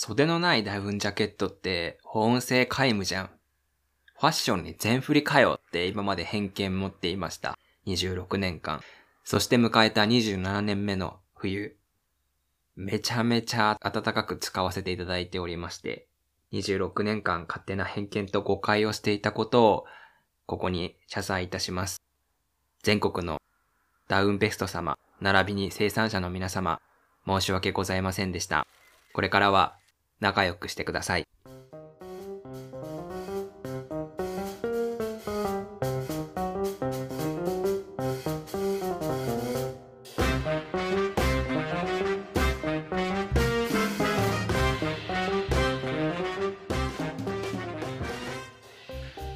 袖のないダウンジャケットって保温性皆無じゃん。ファッションに全振りかよって今まで偏見持っていました。26年間。そして迎えた27年目の冬。めちゃめちゃ暖かく使わせていただいておりまして、26年間勝手な偏見と誤解をしていたことを、ここに謝罪いたします。全国のダウンベスト様、並びに生産者の皆様、申し訳ございませんでした。これからは仲良くしてください。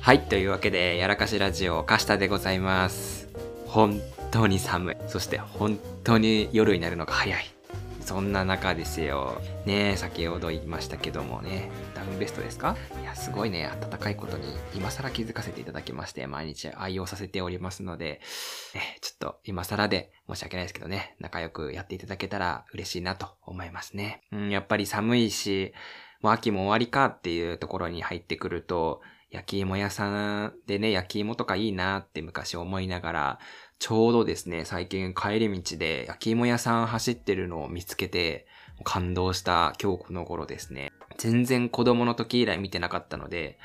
はい、というわけで、やらかしラジオ、カシタでございます。本当に寒い。そして本当に夜になるのが早い。そんな中ですよ。ね先ほど言いましたけどもね、ダウンベストですか？いや、すごいね、暖かいことに今更気づかせていただきまして、毎日愛用させておりますので、ね、ちょっと今更で申し訳ないですけどね、仲良くやっていただけたら嬉しいなと思いますね。うん、やっぱり寒いし、もう秋も終わりかっていうところに入ってくると、焼き芋屋さんでね、焼き芋とかいいなって昔思いながら、ちょうどですね、最近帰り道で焼き芋屋さん走ってるのを見つけて、感動した今日この頃ですね。全然子供の時以来見てなかったので、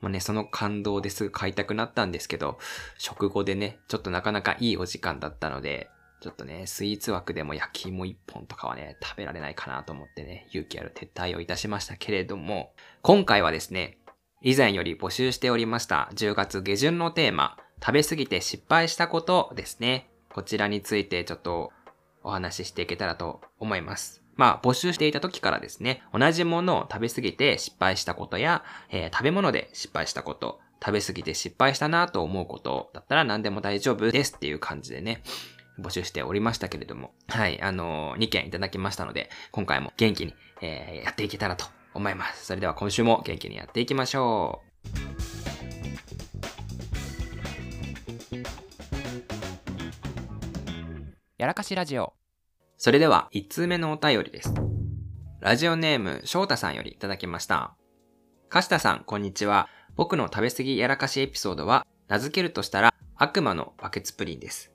もうね、その感動ですぐ買いたくなったんですけど、食後でね、ちょっとなかなかいいお時間だったので、ちょっとね、スイーツ枠でも焼き芋一本とかはね、食べられないかなと思ってね、勇気ある撤退をいたしましたけれども、今回はですね、以前より募集しておりました10月下旬のテーマ、食べ過ぎて失敗したことですね。こちらについてちょっとお話ししていけたらと思います。まあ、募集していた時からですね、同じものを食べ過ぎて失敗したことや、えー、食べ物で失敗したこと、食べ過ぎて失敗したなと思うことだったら何でも大丈夫ですっていう感じでね、募集しておりましたけれども、はい、あのー、2件いただきましたので、今回も元気に、えー、やっていけたらと思います。それでは今週も元気にやっていきましょう。やらかしラジオ。それでは、1通目のお便りです。ラジオネーム、翔太さんよりいただきました。かしたさん、こんにちは。僕の食べ過ぎやらかしエピソードは、名付けるとしたら、悪魔のバケツプリンです。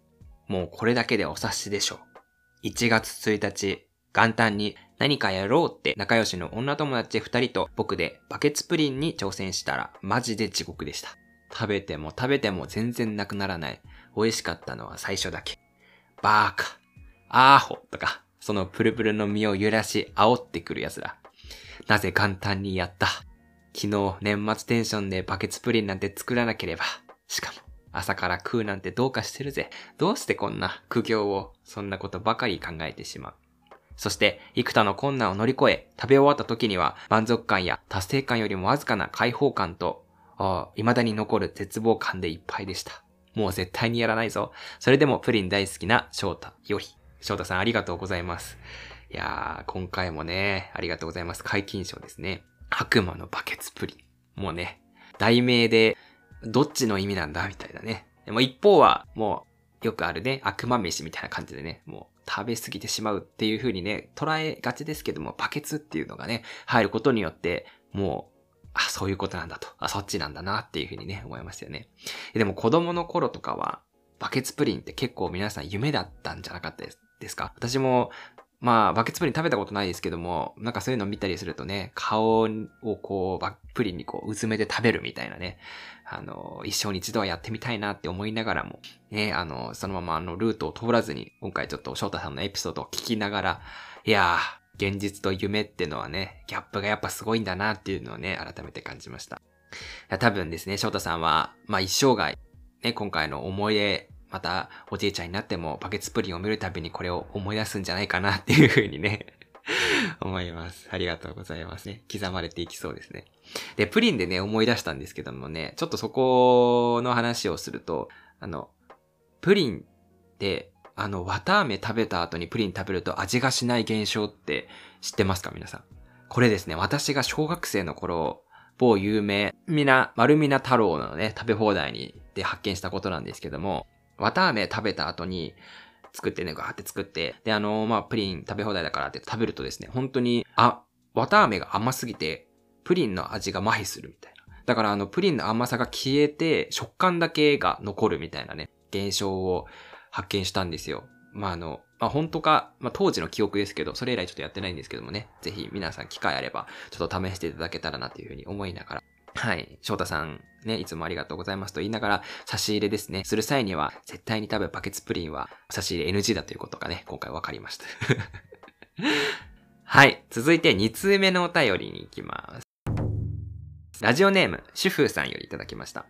もうこれだけでお察しでしょう。1月1日、元旦に何かやろうって仲良しの女友達二人と僕でバケツプリンに挑戦したらマジで地獄でした。食べても食べても全然なくならない。美味しかったのは最初だけ。バーカ、アーホとか、そのプルプルの実を揺らし煽ってくる奴ら。なぜ簡単にやった？昨日年末テンションでバケツプリンなんて作らなければ。しかも、朝から食うなんてどうかしてるぜ。どうしてこんな苦行を、そんなことばかり考えてしまう。そして、幾多の困難を乗り越え、食べ終わった時には、満足感や達成感よりもわずかな解放感と、未だに残る絶望感でいっぱいでした。もう絶対にやらないぞ。それでもプリン大好きな翔太より。翔太さんありがとうございます。いやー、今回もね、ありがとうございます。解禁賞ですね。悪魔のバケツプリン。もうね、題名で、どっちの意味なんだみたいなね。でも一方は、もう、よくあるね、悪魔飯みたいな感じでね、もう、食べ過ぎてしまうっていう風にね、捉えがちですけども、バケツっていうのがね、入ることによって、もう、あ、そういうことなんだと。あ、そっちなんだなっていう風にね、思いますよね。でも子供の頃とかは、バケツプリンって結構皆さん夢だったんじゃなかったですか？私もまあ、バケツプリン食べたことないですけども、なんかそういうの見たりするとね、顔をこう、バプリンにこう、うずめて食べるみたいなね、あの、一生に一度はやってみたいなって思いながらも、ね、あの、そのままあの、ルートを通らずに、今回ちょっと翔太さんのエピソードを聞きながら、いやー、現実と夢ってのはね、ギャップがやっぱすごいんだなっていうのをね、改めて感じました。多分ですね、翔太さんは、まあ一生涯、ね、今回の思い出またおじいちゃんになってもバケツプリンを見るたびにこれを思い出すんじゃないかなっていう風にね 思います。ありがとうございますね。刻まれていきそうですね。で、プリンでね、思い出したんですけどもね、ちょっとそこの話をすると、あの、プリンで、あの、綿飴食べた後にプリン食べると味がしない現象って知ってますか皆さん？これですね、私が小学生の頃、某有名、みな、丸みな太郎のね、食べ放題に、で発見したことなんですけども、綿飴食べた後に、作ってね、ガーって作って、で、あのー、まあ、プリン食べ放題だからって食べるとですね、本当に、あ、綿飴が甘すぎて、プリンの味が麻痺するみたいな。だからあの、プリンの甘さが消えて、食感だけが残るみたいなね、現象を発見したんですよ。まあ、あの、まあ、本当か、まあ、当時の記憶ですけど、それ以来ちょっとやってないんですけどもね、ぜひ皆さん機会あれば、ちょっと試していただけたらなというふうに思いながら、はい。翔太さん、ね、いつもありがとうございますと言いながら、差し入れですね、する際には、絶対に多分バケツプリンは差し入れ NG だということがね、今回分かりました。はい。続いて2通目のお便りに行きます。ラジオネーム、主婦さんよりいただきました。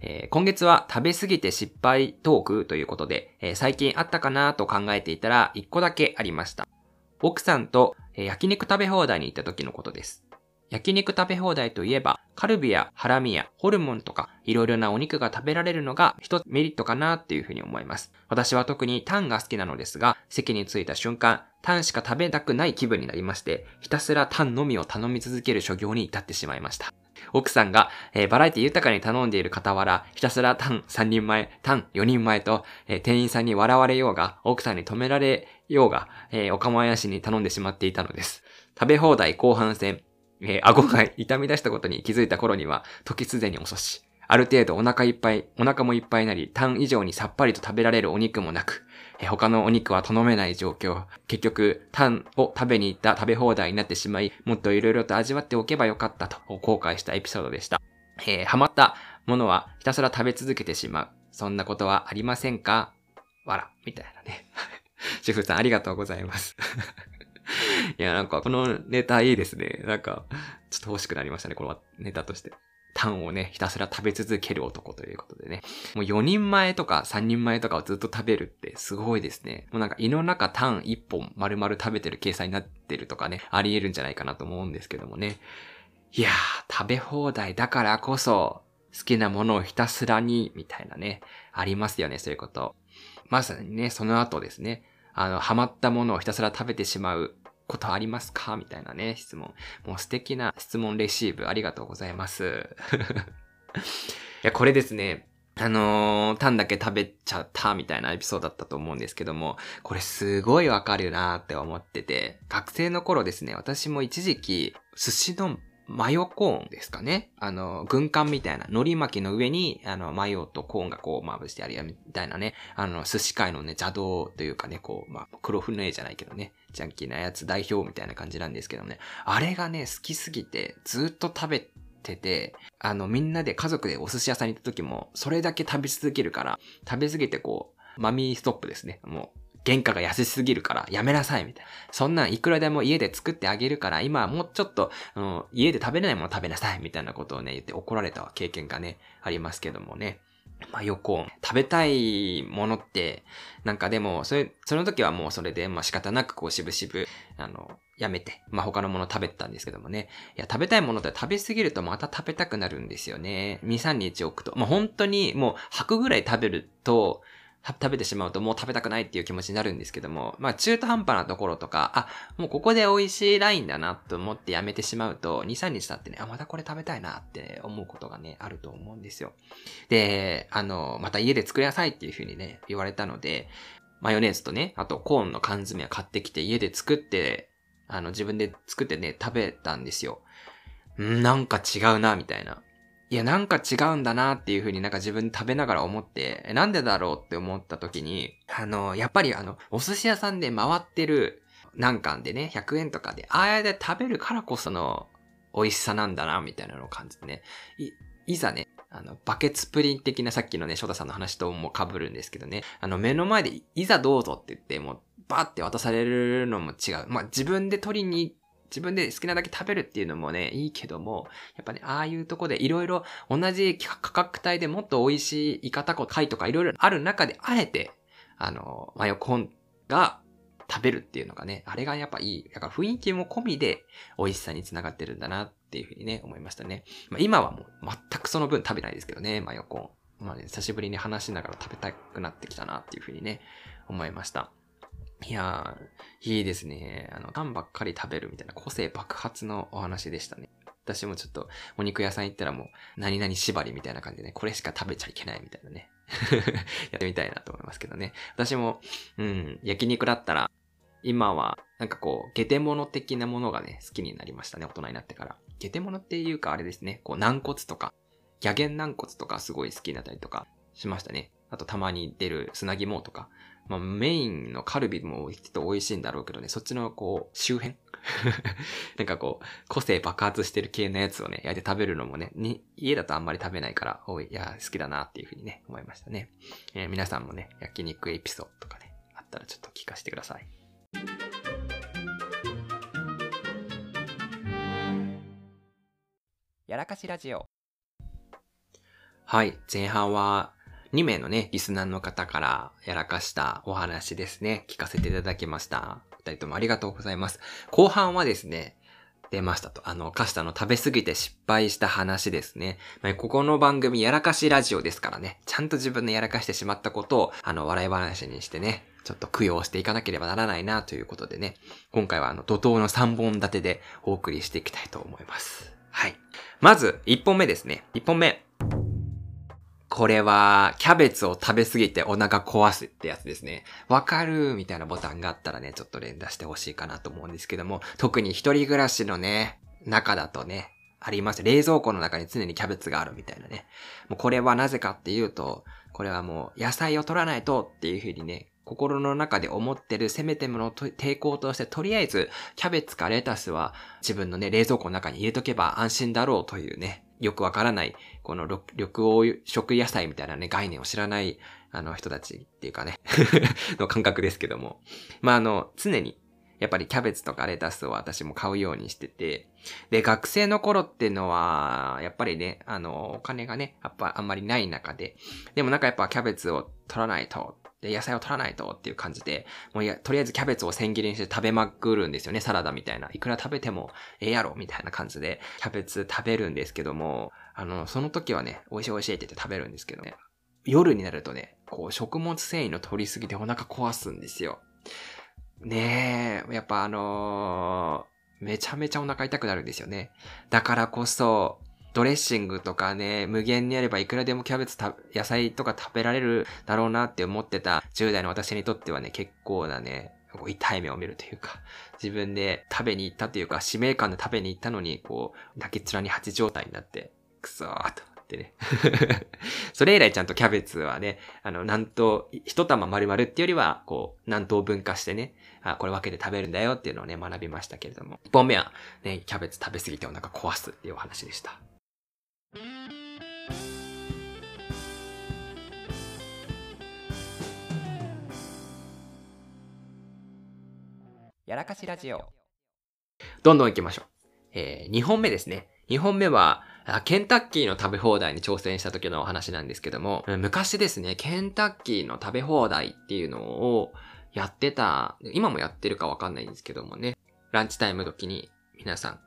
えー、今月は食べ過ぎて失敗トークということで、えー、最近あったかなと考えていたら1個だけありました。奥さんと、焼肉食べ放題に行った時のことです。焼肉食べ放題といえば、カルビやハラミやホルモンとか、いろいろなお肉が食べられるのが一つメリットかなっていうふうに思います。私は特にタンが好きなのですが、席に着いた瞬間、タンしか食べたくない気分になりまして、ひたすらタンのみを頼み続ける所業に至ってしまいました。奥さんが、えー、バラエティ豊かに頼んでいる傍ら、ひたすらタン3人前、タン4人前と、えー、店員さんに笑われようが、奥さんに止められようが、えー、お構いなしに頼んでしまっていたのです。食べ放題後半戦、えー、顎が痛み出したことに気づいた頃には、時すでに遅し。ある程度お腹いっぱい、お腹もいっぱいなり、タン以上にさっぱりと食べられるお肉もなく、他のお肉は頼めない状況。結局、タンを食べに行った食べ放題になってしまい、もっと色々と味わっておけばよかったと後悔したエピソードでした。えー、ハマったものはひたすら食べ続けてしまう。そんなことはありませんか？わら、みたいなね。主婦さんありがとうございます いや、なんか、このネタいいですね。なんか、ちょっと欲しくなりましたね、このネタとして。タンをね、ひたすら食べ続ける男ということでね。もう4人前とか3人前とかをずっと食べるってすごいですね。もうなんか胃の中タン1本丸々食べてる計算になってるとかね、あり得るんじゃないかなと思うんですけどもね。いやー、食べ放題だからこそ、好きなものをひたすらに、みたいなね、ありますよね、そういうこと。まさにね、その後ですね。あの、ハマったものをひたすら食べてしまうことありますか？みたいなね、質問。もう素敵な質問レシーブありがとうございます。いや、これですね。あのー、タンだけ食べちゃったみたいなエピソードだったと思うんですけども、これすごいわかるなーって思ってて、学生の頃ですね、私も一時期、寿司のマヨコーンですかね。あの、軍艦みたいな、海苔巻きの上に、あの、マヨとコーンがこう、まぶしてあるやみたいなね。あの、寿司界のね、邪道というかね、こう、まあ、黒船じゃないけどね、ジャンキーなやつ代表みたいな感じなんですけどね。あれがね、好きすぎて、ずっと食べてて、あの、みんなで家族でお寿司屋さんに行った時も、それだけ食べ続けるから、食べ過ぎてこう、マミーストップですね。もう、原価が安すぎるからやめなさいみたいな。そんなんいくらでも家で作ってあげるから今はもうちょっと、うん、家で食べれないもの食べなさいみたいなことをね言って怒られた経験がね、ありますけどもね。まあ、よく、食べたいものって、なんかでも、それ、その時はもうそれで、まあ仕方なくこうしぶしぶ、あの、やめて、まあ他のもの食べてたんですけどもね。いや、食べたいものって食べ過ぎるとまた食べたくなるんですよね。2、3日置くと。まあ本当にもう吐くぐらい食べると、食べてしまうともう食べたくないっていう気持ちになるんですけども、まあ中途半端なところとか、あ、もうここで美味しいラインだなと思ってやめてしまうと、2、3日経ってね、あ、またこれ食べたいなって思うことがね、あると思うんですよ。で、あの、また家で作りなさいっていう風にね、言われたので、マヨネーズとね、あとコーンの缶詰を買ってきて家で作って、あの自分で作ってね、食べたんですよ。んなんか違うな、みたいな。いや、なんか違うんだなっていう風になんか自分食べながら思って、なんでだろうって思った時に、あの、やっぱりあの、お寿司屋さんで回ってる何貫でね、100円とかで、ああやって食べるからこその美味しさなんだな、みたいなのを感じてね。い、いざね、あの、バケツプリン的なさっきのね、翔太さんの話とも被るんですけどね、あの、目の前でいざどうぞって言って、もう、バーって渡されるのも違う。まあ、自分で取りに自分で好きなだけ食べるっていうのもね、いいけども、やっぱね、ああいうとこでいろいろ同じ価格帯でもっと美味しいイカタコ貝とかいろいろある中で、あえて、あの、マヨコンが食べるっていうのがね、あれがやっぱいい。だから雰囲気も込みで美味しさにつながってるんだなっていうふうにね、思いましたね。まあ、今はもう全くその分食べないですけどね、マヨコン。まあね、久しぶりに話しながら食べたくなってきたなっていうふうにね、思いました。いやー、いいですね。あの、パンばっかり食べるみたいな個性爆発のお話でしたね。私もちょっとお肉屋さん行ったらもう何々縛りみたいな感じでね、これしか食べちゃいけないみたいなね。やってみたいなと思いますけどね。私も、うん、焼肉だったら、今はなんかこう、ゲテモノ的なものがね、好きになりましたね、大人になってから。ゲテモノっていうかあれですね、こう、軟骨とか、ギャゲン軟骨とかすごい好きになったりとかしましたね。あとたまに出る砂肝とか。まあ、メインのカルビもきっと美味しいんだろうけどね、そっちのこう、周辺？なんかこう、個性爆発してる系のやつをね、焼いて食べるのもね、に、家だとあんまり食べないから、おい、いや、好きだなっていうふうにね、思いましたね。えー、皆さんもね、焼肉エピソードとかね、あったらちょっと聞かせてください。やらかしラジオ。はい、前半は2名のね、リスナーの方からやらかしたお話ですね、聞かせていただきました。二人ともありがとうございます。後半はですね、出ましたと。あの、カスタの食べ過ぎて失敗した話ですね。まあ、ここの番組やらかしラジオですからね。ちゃんと自分でやらかしてしまったことを、あの、笑い話にしてね、ちょっと供養していかなければならないなということでね。今回はあの、怒涛の3本立てでお送りしていきたいと思います。はい。まず、1本目ですね。1本目。これは、キャベツを食べ過ぎてお腹壊すってやつですね。わかるみたいなボタンがあったらね、ちょっと連打してほしいかなと思うんですけども、特に一人暮らしのね、中だとね、あります。冷蔵庫の中に常にキャベツがあるみたいなね。もうこれはなぜかっていうと、これはもう野菜を取らないとっていう風にね、心の中で思ってるせめてもの抵抗として、とりあえず、キャベツかレタスは自分のね、冷蔵庫の中に入れとけば安心だろうというね、よくわからない、この緑黄色野菜みたいなね、概念を知らない、あの人たちっていうかね の感覚ですけども。まあ、あの、常に、やっぱりキャベツとかレタスを私も買うようにしてて、で、学生の頃ってのは、やっぱりね、あの、お金がね、やっぱあんまりない中で、でもなんかやっぱキャベツを取らないとで、野菜を取らないとっていう感じで、もういや、とりあえずキャベツを千切りにして食べまくるんですよね、サラダみたいな。いくら食べてもええやろ、みたいな感じで、キャベツ食べるんですけども、あの、その時はね、美味しい美味しいって言って食べるんですけどね、夜になるとね、こう、食物繊維の取りすぎてお腹壊すんですよ。ねえ、やっぱあのー、めちゃめちゃお腹痛くなるんですよね。だからこそ、ドレッシングとかね、無限にあればいくらでもキャベツ野菜とか食べられるだろうなって思ってた10代の私にとってはね、結構なね、痛い目を見るというか、自分で食べに行ったというか、使命感で食べに行ったのに、こう、泣き面に蜂状態になって、くそーと。ってね。それ以来ちゃんとキャベツはね、あの、なんと、一玉丸々っていうよりは、こう、何等分化してね、あ、これ分けて食べるんだよっていうのをね、学びましたけれども。一本目は、ね、キャベツ食べ過ぎてお腹壊すっていうお話でした。やらかしラジオ。どんどん行きましょう。えー、2本目ですね。2本目は、ケンタッキーの食べ放題に挑戦した時のお話なんですけども、昔ですね、ケンタッキーの食べ放題っていうのをやってた、今もやってるかわかんないんですけどもね、ランチタイム時に皆さん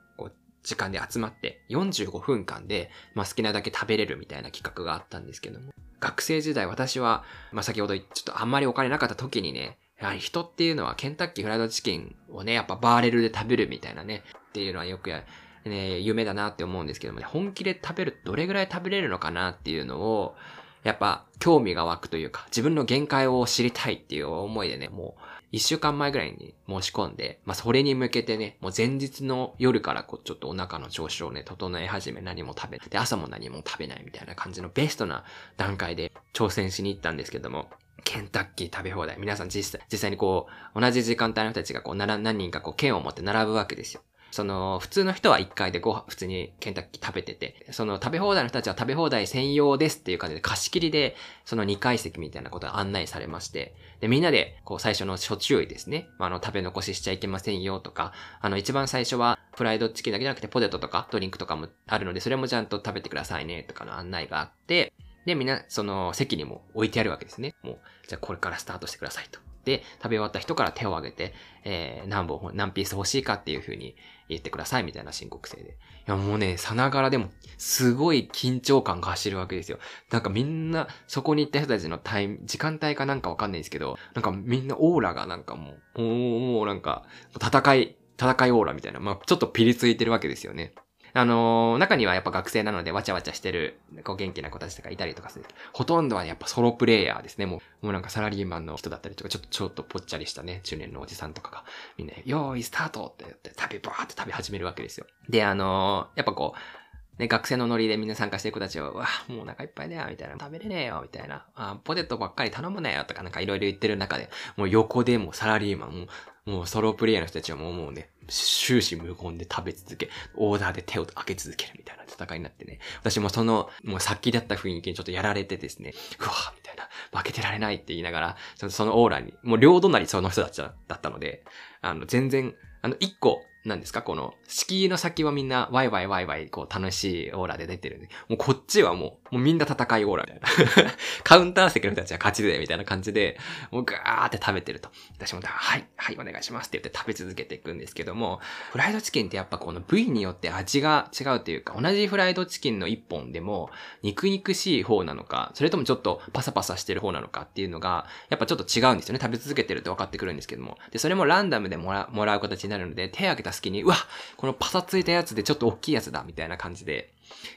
時間で集まって45分間で、まあ、好きなだけ食べれるみたいな企画があったんですけども、学生時代私は、まあ、先ほどちょっとあんまりお金なかった時にね、やはり人っていうのはケンタッキーフライドチキンをね、やっぱバーレルで食べるみたいなね、っていうのはよくや、ね、夢だなって思うんですけどもね、本気で食べる、どれぐらい食べれるのかなっていうのを、やっぱ興味が湧くというか、自分の限界を知りたいっていう思いでね、もう一週間前ぐらいに申し込んで、まあ、それに向けてね、もう前日の夜からこう、ちょっとお腹の調子をね、整え始め何も食べて、朝も何も食べないみたいな感じのベストな段階で挑戦しに行ったんですけども、ケンタッキー食べ放題。皆さん実際、実際にこう、同じ時間帯の人たちがこう、何人かこう、剣を持って並ぶわけですよ。その、普通の人は1回でご飯、普通にケンタッキー食べてて、その食べ放題の人たちは食べ放題専用ですっていう感じで貸し切りで、その2階席みたいなことが案内されまして、で、みんなで、こう最初の初注意ですね。あの、食べ残ししちゃいけませんよとか、あの、一番最初は、フライドチキンだけじゃなくてポテトとかドリンクとかもあるので、それもちゃんと食べてくださいねとかの案内があって、で、みんな、その席にも置いてあるわけですね。もう、じゃあこれからスタートしてくださいと。で、食べ終わった人から手を挙げて、えー、何本、何ピース欲しいかっていう風に言ってくださいみたいな申告制で。いや、もうね、さながらでも、すごい緊張感が走るわけですよ。なんかみんな、そこに行った人たちのタイム、時間帯かなんかわかんないですけど、なんかみんなオーラがなんかもう、もう、もうなんか、戦い、戦いオーラみたいな、まあちょっとピリついてるわけですよね。あのー、中にはやっぱ学生なのでわちゃわちゃしてる、こう元気な子たちとかいたりとかする。ほとんどは、やっぱソロプレイヤーですね。もう、もうなんかサラリーマンの人だったりとか、ちょっと、ちょっとぽっちゃりしたね、中年のおじさんとかが、みんな、よーい、スタートって言って、食べ、バーって食べ始めるわけですよ。で、あのー、やっぱこう、ね、学生のノリでみんな参加してる子たちは、わ、もうお腹いっぱいだよ、みたいな。食べれねえよ、みたいな。あ、ポテトばっかり頼むなよ、とかなんかいろいろ言ってる中で、もう横でもサラリーマン、ももうソロプレイヤーの人たちはもうもうね、終始無言で食べ続け、オーダーで手を開け続けるみたいな戦いになってね。私もその、もうさっきだった雰囲気にちょっとやられてですね、うわみたいな、負けてられないって言いながら、そのオーラに、もう両隣その人たちだったので、あの、全然、あの、一個、何ですか？この、敷居の先はみんなワイワイワイワイ、こう楽しいオーラで出てるんで、もうこっちはもう、もうみんな戦いオーラみたいな。カウンター席の人たちは勝ちで、みたいな感じで、もうガーって食べてると。私も、はい、はい、お願いしますって言って食べ続けていくんですけども、フライドチキンってやっぱこの部位によって味が違うというか、同じフライドチキンの一本でも、肉肉しい方なのか、それともちょっとパサパサしてる方なのかっていうのが、やっぱちょっと違うんですよね。食べ続けてると分かってくるんですけども。で、それもランダムでもらもらう形になるので、手を挙げた隙に、うわこのパサついたやつでちょっと大きいやつだ、みたいな感じで、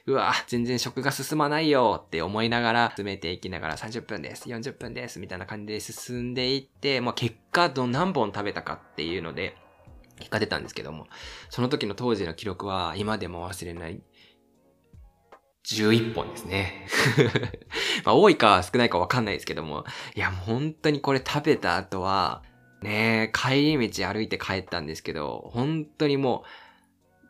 うわ全然食が進まないよって思いながら、詰めていきながら30分です、40分です、みたいな感じで進んでいって、まあ、結果ど何本食べたかっていうので、結果出たんですけども、その時の当時の記録は今でも忘れない11本ですね。まあ多いか少ないかわかんないですけども、いやもう本当にこれ食べた後は、ね帰り道歩いて帰ったんですけど、本当にもう、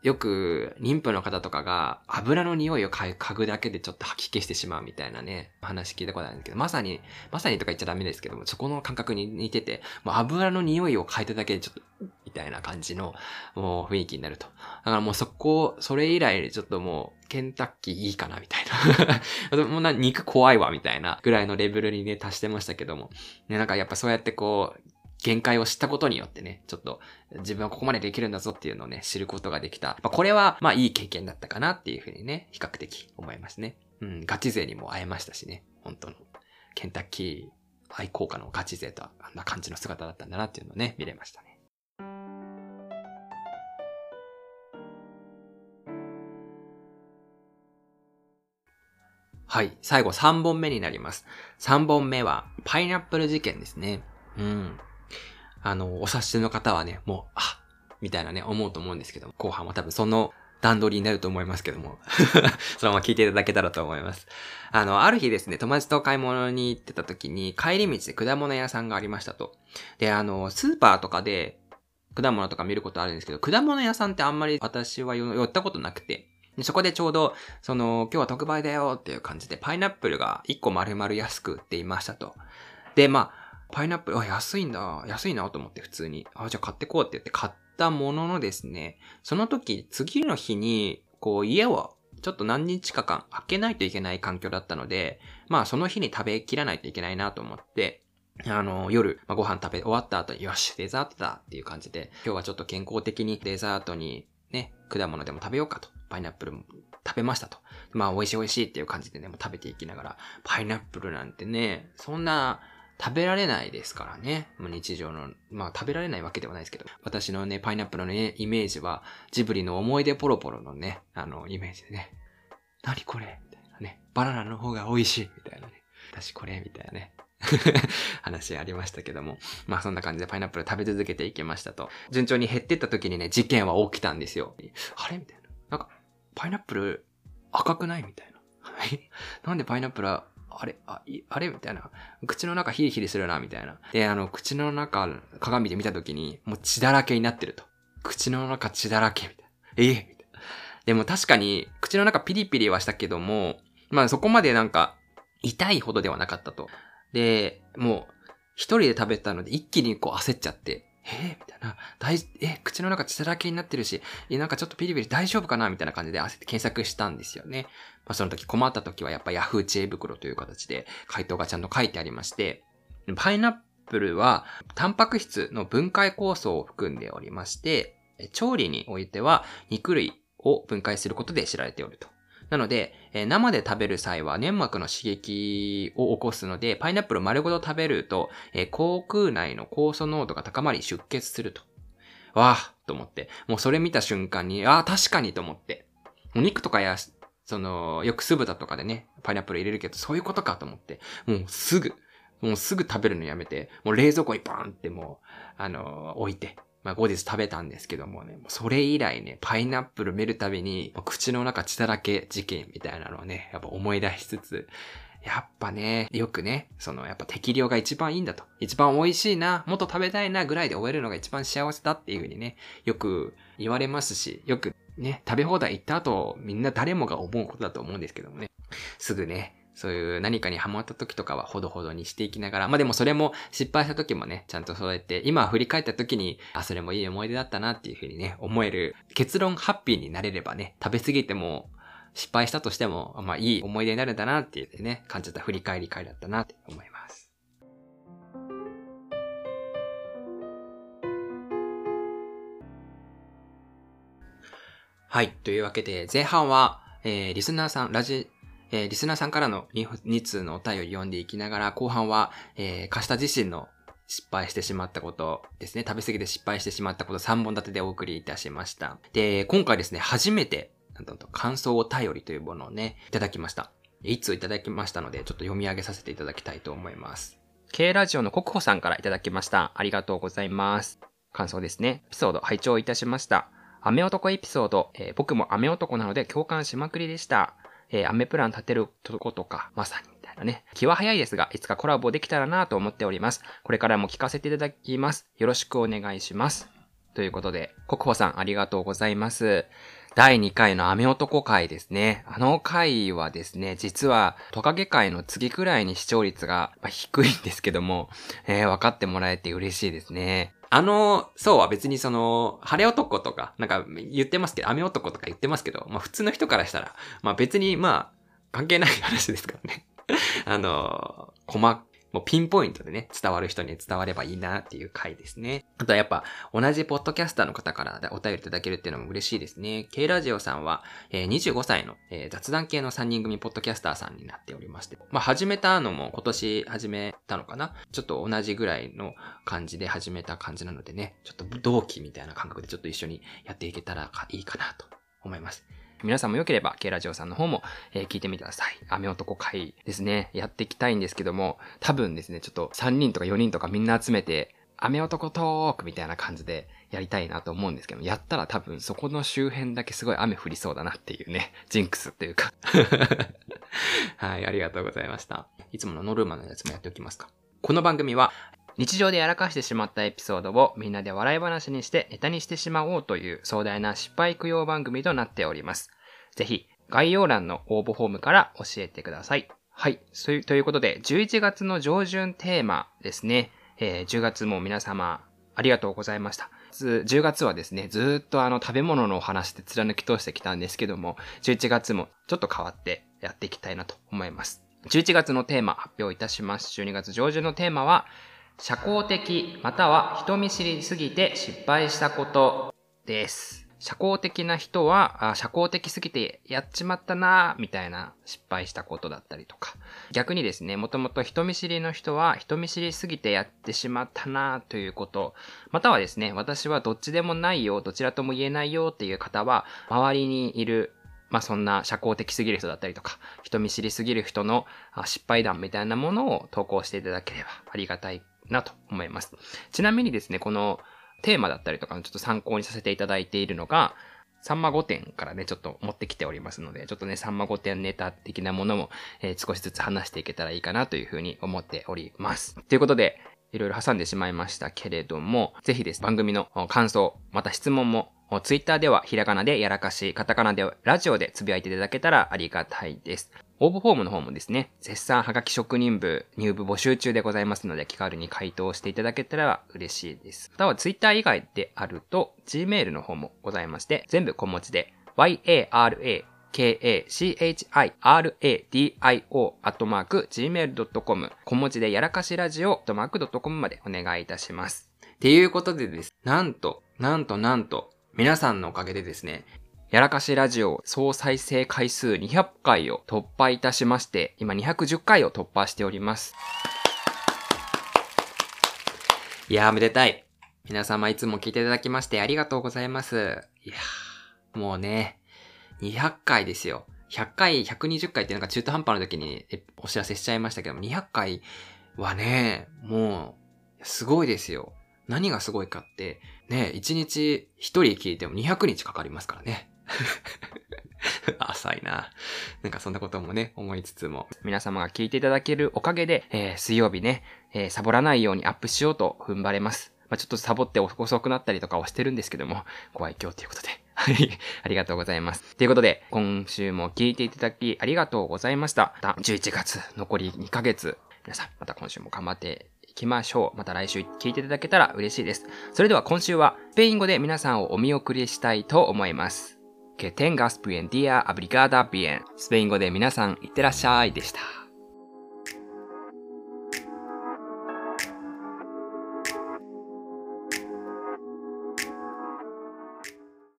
よく妊婦の方とかが油の匂いを嗅ぐだけでちょっと吐き気してしまうみたいなね、話聞いたことあるんですけど、まさに、まさにとか言っちゃダメですけども、そこの感覚に似てて、もう油の匂いを嗅いだだけでちょっと、みたいな感じの、もう雰囲気になると。だからもうそこ、それ以来ちょっともう、ケンタッキーいいかなみたいな もうな。肉怖いわみたいなぐらいのレベルにね、達してましたけども。ね、なんかやっぱそうやってこう、限界を知ったことによってね、ちょっと自分はここまでできるんだぞっていうのをね、知ることができた。まあ、これは、まあいい経験だったかなっていうふうにね、比較的思いますね。うん、ガチ勢にも会えましたしね、本当の。ケンタッキー愛好家のガチ勢とはあんな感じの姿だったんだなっていうのをね、見れましたね。はい。最後3本目になります。3本目は、パイナップル事件ですね。うん。あの、お察しの方はね、もう、あみたいなね、思うと思うんですけども後半は多分その段取りになると思いますけども そのまま聞いていただけたらと思います。あの、ある日ですね、友達と買い物に行ってた時に、帰り道で果物屋さんがありましたと。で、あの、スーパーとかで、果物とか見ることあるんですけど、果物屋さんってあんまり私は寄ったことなくて、そこでちょうど、その、今日は特売だよっていう感じで、パイナップルが1個丸々安く売っていましたと。で、まあ、パイナップル、あ、安いんだ。安いなと思って普通に。あ、じゃあ買ってこうって言って買ったもののですね、その時、次の日に、こう、家をちょっと何日か間開けないといけない環境だったので、まあその日に食べきらないといけないなと思って、あの、夜、まあ、ご飯食べ終わった後に、よし、デザートだっていう感じで、今日はちょっと健康的にデザートにね、果物でも食べようかと。パイナップルも食べましたと。まあ、美味しい美味しいっていう感じでね、もう食べていきながら、パイナップルなんてね、そんな、食べられないですからね。日常の、まあ食べられないわけではないですけど、私のね、パイナップルのね、イメージは、ジブリの思い出ポロポロのね、あの、イメージでね。何これ？みたいなね。バナナの方が美味しい？みたいなね。私これ？みたいなね。話ありましたけども。まあそんな感じでパイナップル食べ続けていきましたと。順調に減ってった時にね、事件は起きたんですよ。あれ？みたいな。なんか、パイナップル赤くない？みたいな。なんでパイナップルはあれ、あ、あれ？みたいな。口の中ヒリヒリするな、みたいな。で、あの、口の中、鏡で見たときに、もう血だらけになってると。口の中血だらけ、みたいな。ええ？みたいな。でも確かに、口の中ピリピリはしたけども、まあそこまでなんか、痛いほどではなかったと。で、もう、一人で食べたので一気にこう焦っちゃって、えー、みたいな、大、え、口の中血だらけになってるし、え、なんかちょっとピリピリ大丈夫かな？みたいな感じで焦って検索したんですよね。まあ、その時困った時はやっぱ Yahoo 知恵袋という形で回答がちゃんと書いてありまして、パイナップルはタンパク質の分解酵素を含んでおりまして、調理においては肉類を分解することで知られておると。なので、え生で食べる際は粘膜の刺激を起こすので、パイナップル丸ごと食べると、え口腔内の酵素濃度が高まり出血すると。わあと思って。もうそれ見た瞬間に、ああ、確かにと思って。お肉とかや、その、よく酢豚とかでね、パイナップル入れるけど、そういうことかと思って、もうすぐ、もうすぐ食べるのやめて、もう冷蔵庫にバーンってもう、あのー、置いて、まあ後日食べたんですけどもね、それ以来ね、パイナップル見るたびに、口の中血だらけ事件みたいなのをね、やっぱ思い出しつつ、やっぱね、よくね、そのやっぱ適量が一番いいんだと。一番美味しいな、もっと食べたいなぐらいで終えるのが一番幸せだっていう風にね、よく言われますし、よくね、食べ放題行った後、みんな誰もが思うことだと思うんですけどもね。すぐね、そういう何かにハマった時とかはほどほどにしていきながら、まあでもそれも失敗した時もね、ちゃんとそうやって今振り返った時に、あ、それもいい思い出だったなっていう風にね、思える結論ハッピーになれればね、食べ過ぎても失敗したとしても、まあいい思い出になるんだなっていうね、感じた振り返り会だったなって思います。はい。というわけで、前半は、えー、リスナーさん、ラジえー、リスナーさんからの 2, 2通のお便り読んでいきながら、後半は、えー、カシタ自身の失敗してしまったことですね。食べ過ぎて失敗してしまったこと3本立てでお送りいたしました。で、今回ですね、初めて、なんと感想お便りというものをね、いただきました。1通いただきましたので、ちょっと読み上げさせていただきたいと思います。K ラジオの国保さんからいただきました。ありがとうございます。感想ですね。エピソード拝聴いたしました。雨男エピソード、えー、僕も雨男なので共感しまくりでした。えー、アメプラン立てるとことか、まさにみたいなね。気は早いですが、いつかコラボできたらなと思っております。これからも聞かせていただきます。よろしくお願いします。ということで、国保さんありがとうございます。第2回の雨男会ですね。あの回はですね、実はトカゲ会の次くらいに視聴率が低いんですけども、えー、分かってもらえて嬉しいですね。あの、そうは別にその、晴れ男とか、なんか言ってますけど、雨男とか言ってますけど、まあ普通の人からしたら、まあ別にまあ、関係ない話ですからね。あの、細もうピンポイントでね、伝わる人に伝わればいいなっていう回ですね。あとはやっぱ、同じポッドキャスターの方からお便りいただけるっていうのも嬉しいですね。K ラジオさんは、えー、25歳の、えー、雑談系の3人組ポッドキャスターさんになっておりまして、まあ始めたのも今年始めたのかな？ちょっと同じぐらいの感じで始めた感じなのでね、ちょっと同期みたいな感覚でちょっと一緒にやっていけたらいいかなと思います。皆さんもよければ、K ラジオさんの方も、えー、聞いてみてください。雨男会ですね。やっていきたいんですけども、多分ですね、ちょっと3人とか4人とかみんな集めて、雨男トークみたいな感じでやりたいなと思うんですけど、やったら多分そこの周辺だけすごい雨降りそうだなっていうね、ジンクスっていうか はい、ありがとうございました。いつものノルマのやつもやっておきますか。この番組は、日常でやらかしてしまったエピソードをみんなで笑い話にしてネタにしてしまおうという壮大な失敗供養番組となっております。ぜひ概要欄の応募フォームから教えてください。はい。ということで、11月の上旬テーマですね。えー、10月も皆様ありがとうございました。10月はですね、ずっとあの食べ物のお話で貫き通してきたんですけども、11月もちょっと変わってやっていきたいなと思います。11月のテーマ発表いたします。12月上旬のテーマは、社交的または人見知りすぎて失敗したことです。社交的な人は、あ社交的すぎてやっちまったなみたいな失敗したことだったりとか。逆にですね、もともと人見知りの人は人見知りすぎてやってしまったなということ。またはですね、私はどっちでもないよ、どちらとも言えないよっていう方は、周りにいるまあそんな社交的すぎる人だったりとか、人見知りすぎる人の失敗談みたいなものを投稿していただければありがたいなと思います。ちなみにですね、このテーマだったりとかのちょっと参考にさせていただいているのが、さんま御殿からね、ちょっと持ってきておりますので、ちょっとね、さんま御殿ネタ的なものも、えー、少しずつ話していけたらいいかなというふうに思っております。ということで、いろいろ挟んでしまいましたけれども、ぜひです、番組の感想、また質問も、ツイッターではひらがなでやらかし、カタカナでラジオでつぶやいていただけたらありがたいです。応募フォームの方もですね、絶賛はがき職人部入部募集中でございますので、気軽に回答していただけたら嬉しいです。または Twitter 以外であると、Gmail の方もございまして、全部小文字で、yara k-a-c-h-i-r-a-d-i-o アットマーク gmail.com 小文字でやらかしラジオアットマーク .com までお願いいたします。っていうことでです。なんと、なんとなんと、皆さんのおかげでですね、やらかしラジオ総再生回数200回を突破いたしまして、今210回を突破しております。いやー、めでたい。皆様いつも聞いていただきましてありがとうございます。いやー、もうね、200回ですよ。100回、120回ってなんか中途半端な時にお知らせしちゃいましたけども、200回はね、もう、すごいですよ。何がすごいかって、ね、1日1人聞いても200日かかりますからね。浅いな。なんかそんなこともね、思いつつも。皆様が聞いていただけるおかげで、えー、水曜日ね、えー、サボらないようにアップしようと踏ん張れます。まあ、ちょっとサボって遅くなったりとかはしてるんですけども、ご愛嬌ということで。はい。ありがとうございます。ということで、今週も聞いていただきありがとうございました。また11月、残り2ヶ月。皆さん、また今週も頑張っていきましょう。また来週聞いていただけたら嬉しいです。それでは今週は、スペイン語で皆さんをお見送りしたいと思います。Que tengas buen día, abrigada bien. スペイン語で皆さんいってらっしゃいでした。